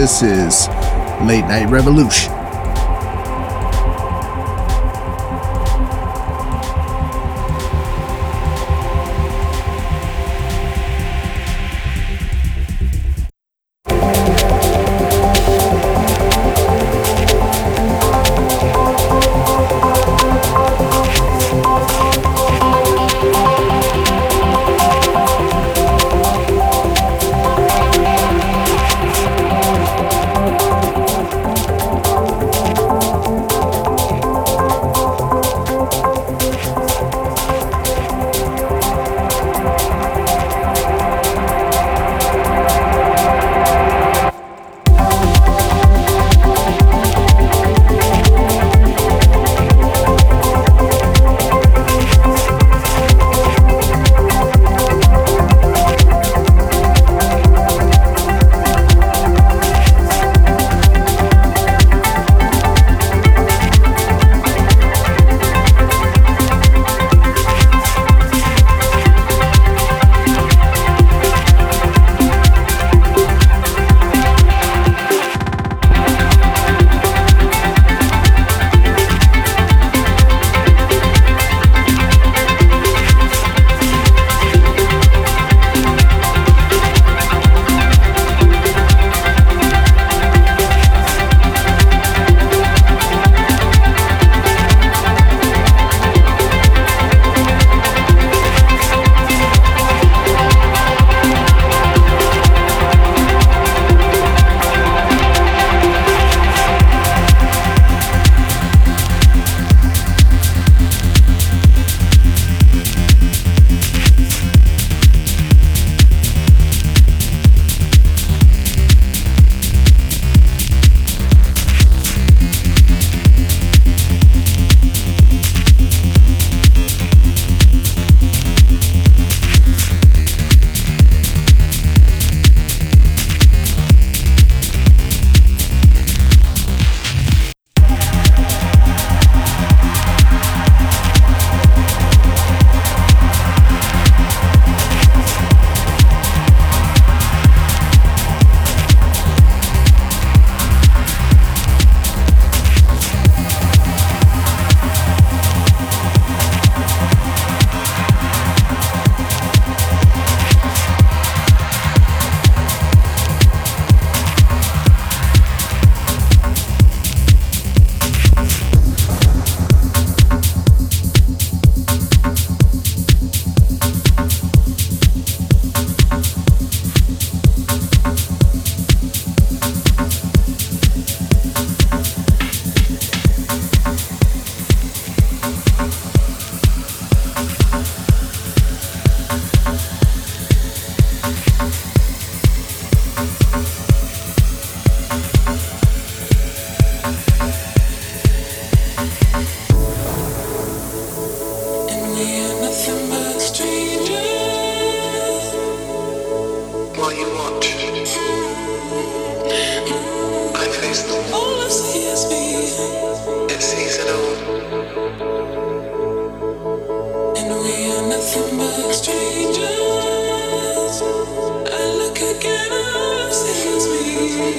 this is Late Night Revolution.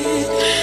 it.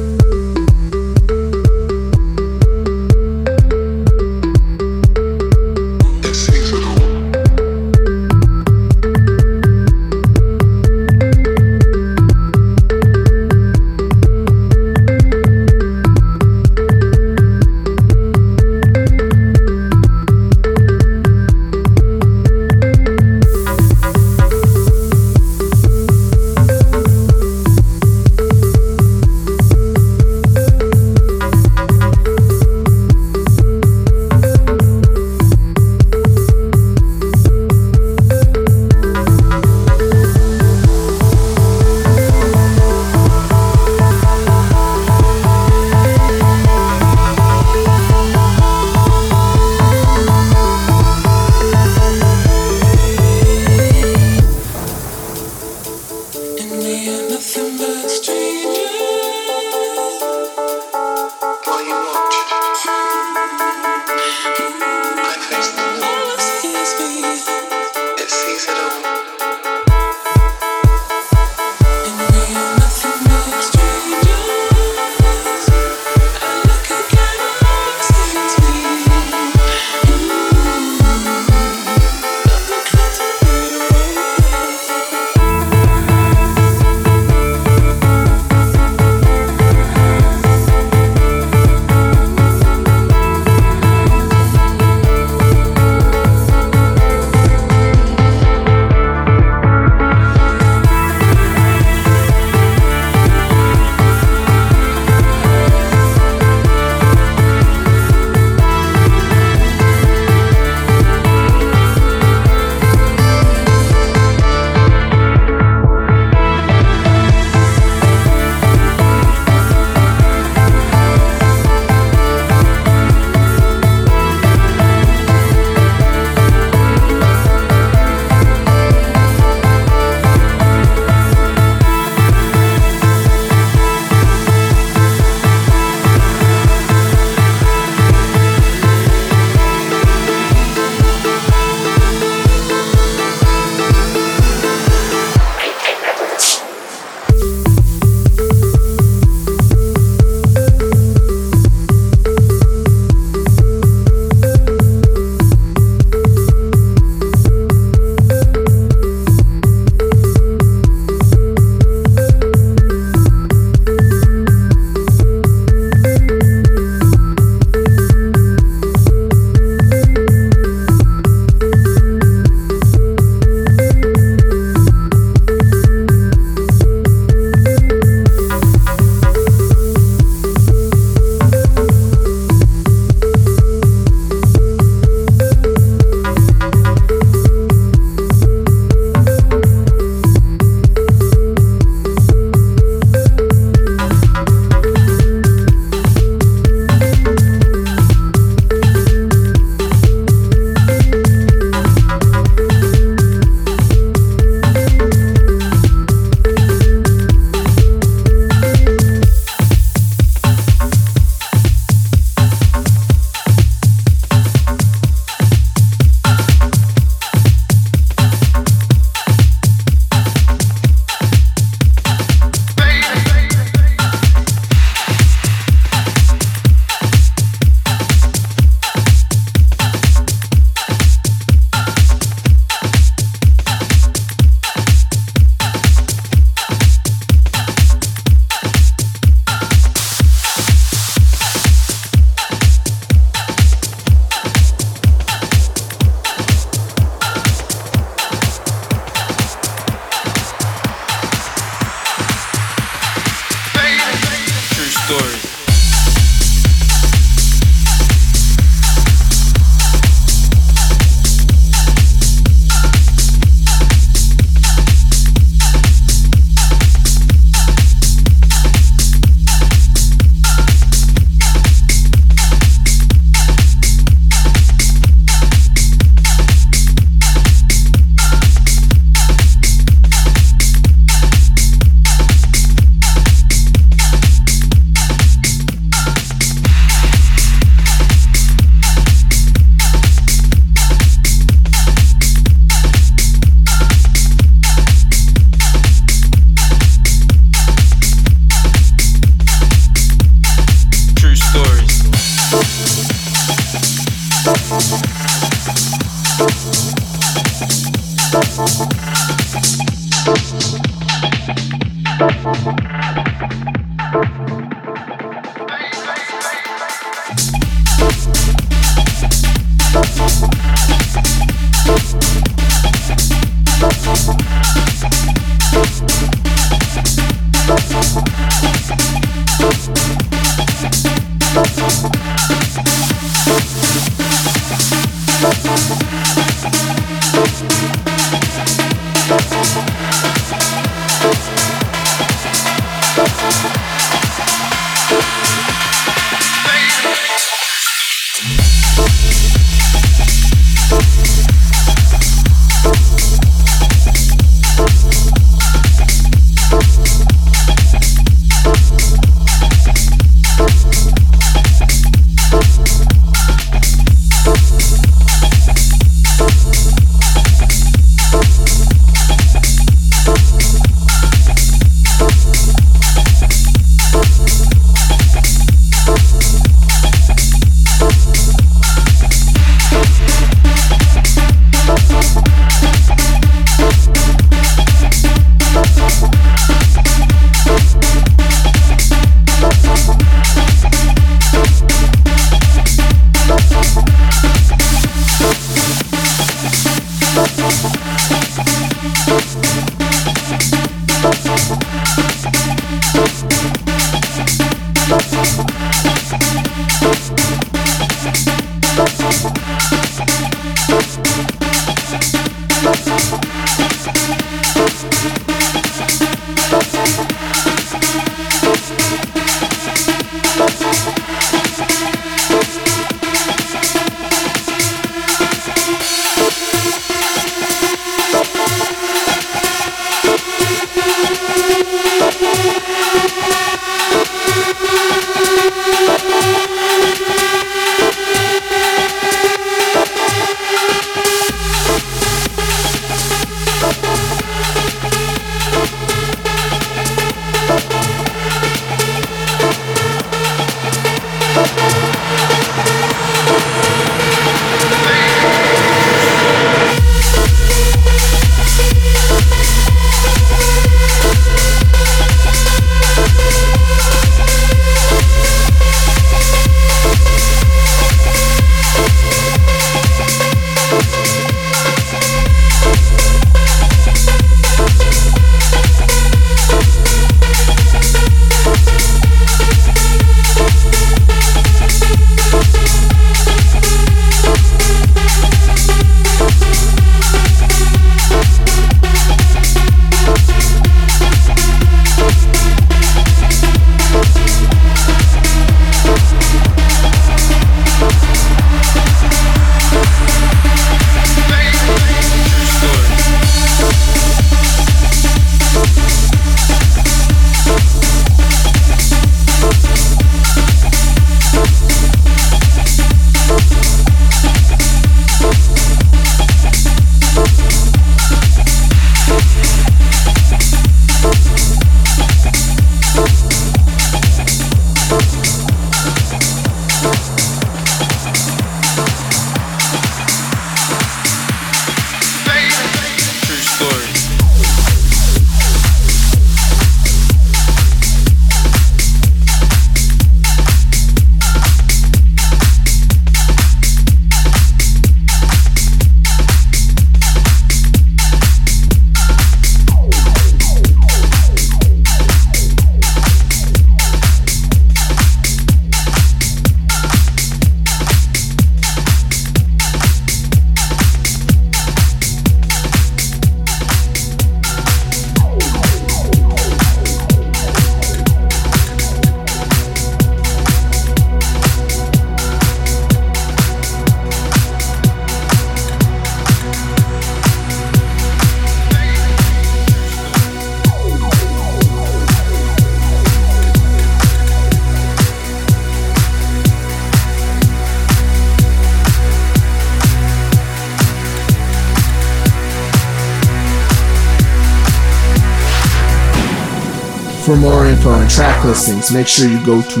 Track listings, make sure you go to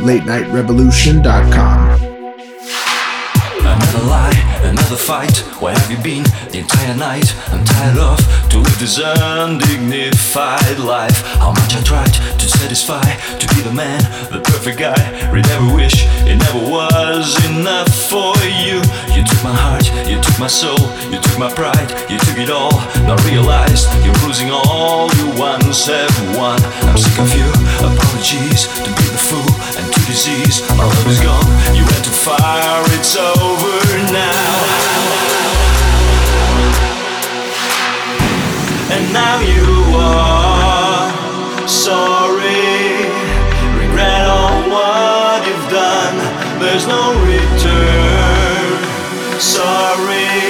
latenightrevolution.com. Another lie, another fight. Where have you been the entire night? I'm tired of to live this undignified life. How much I tried to satisfy, to be the man, the perfect guy. Read every wish, it never was enough for you. You took my heart, you took my soul, you took my pride, you took it all. Now realized you're losing all you once have won. I'm sick of you, apologies to be the fool and to disease. My love is gone, you went too far, it's over now. And now you are sorry, There's no return. Sorry,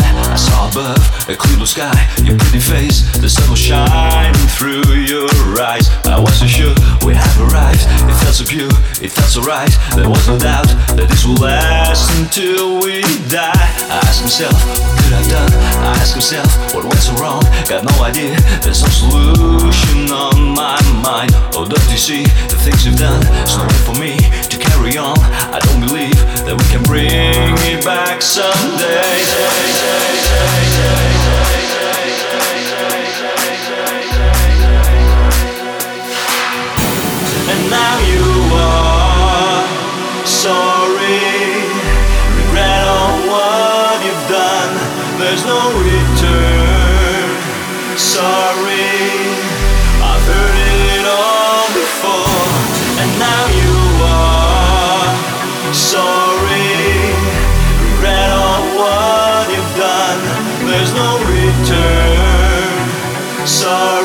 high. I saw above a clear blue sky. Your pretty face, the sun was shining through your eyes. I was so sure we had arrived. It felt so pure, it felt so right. There was no doubt that this will last until we die. I asked myself, what could I've done? I asked myself, what went so wrong? Got no idea, there's no solution on my mind. Oh, don't you see the things you've done? It's no way for me carry on. I don't believe that we can bring it back someday. And now you are sorry, regret all what you've done. There's no return. Sorry, sorry.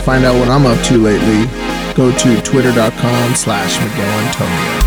Find out what I'm up to lately, go to twitter.com slash Miguel Antonio.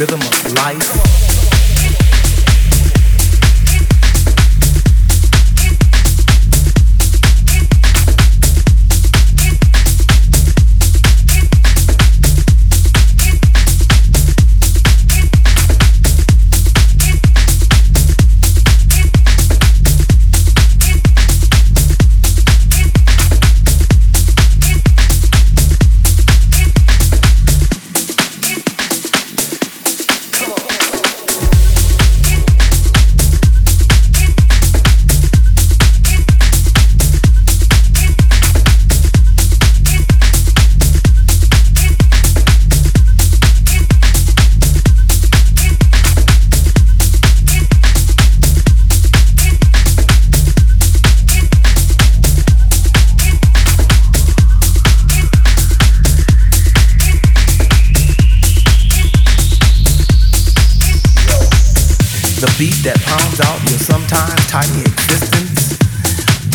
rhythm of life. tiny existence,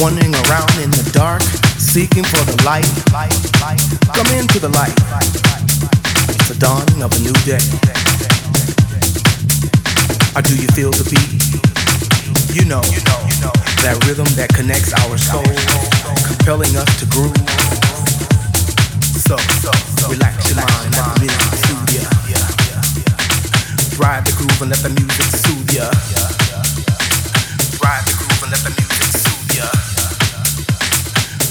wandering around in the dark, seeking for the light. Come into the light. It's the dawning of a new day. Or do you feel the beat? You know that rhythm that connects our soul, compelling us to groove. So relax your mind, let the music soothe ya. Ride the groove and let the music soothe ya and let the music soothe ya.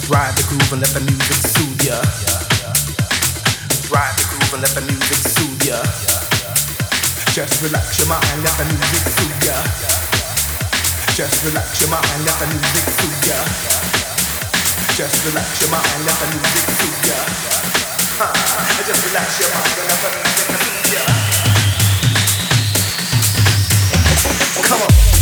Ride the groove and let the music soothe ya. Ride the groove and let the music soothe ya. Just relax your mind, let the music soothe ya. Just relax your mind, let the music soothe ya. Just relax your mind, let the music soothe ya. Just relax your mind let the music soothe ya. Come on.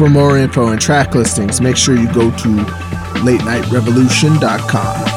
For more info and track listings, make sure you go to latenightrevolution.com. You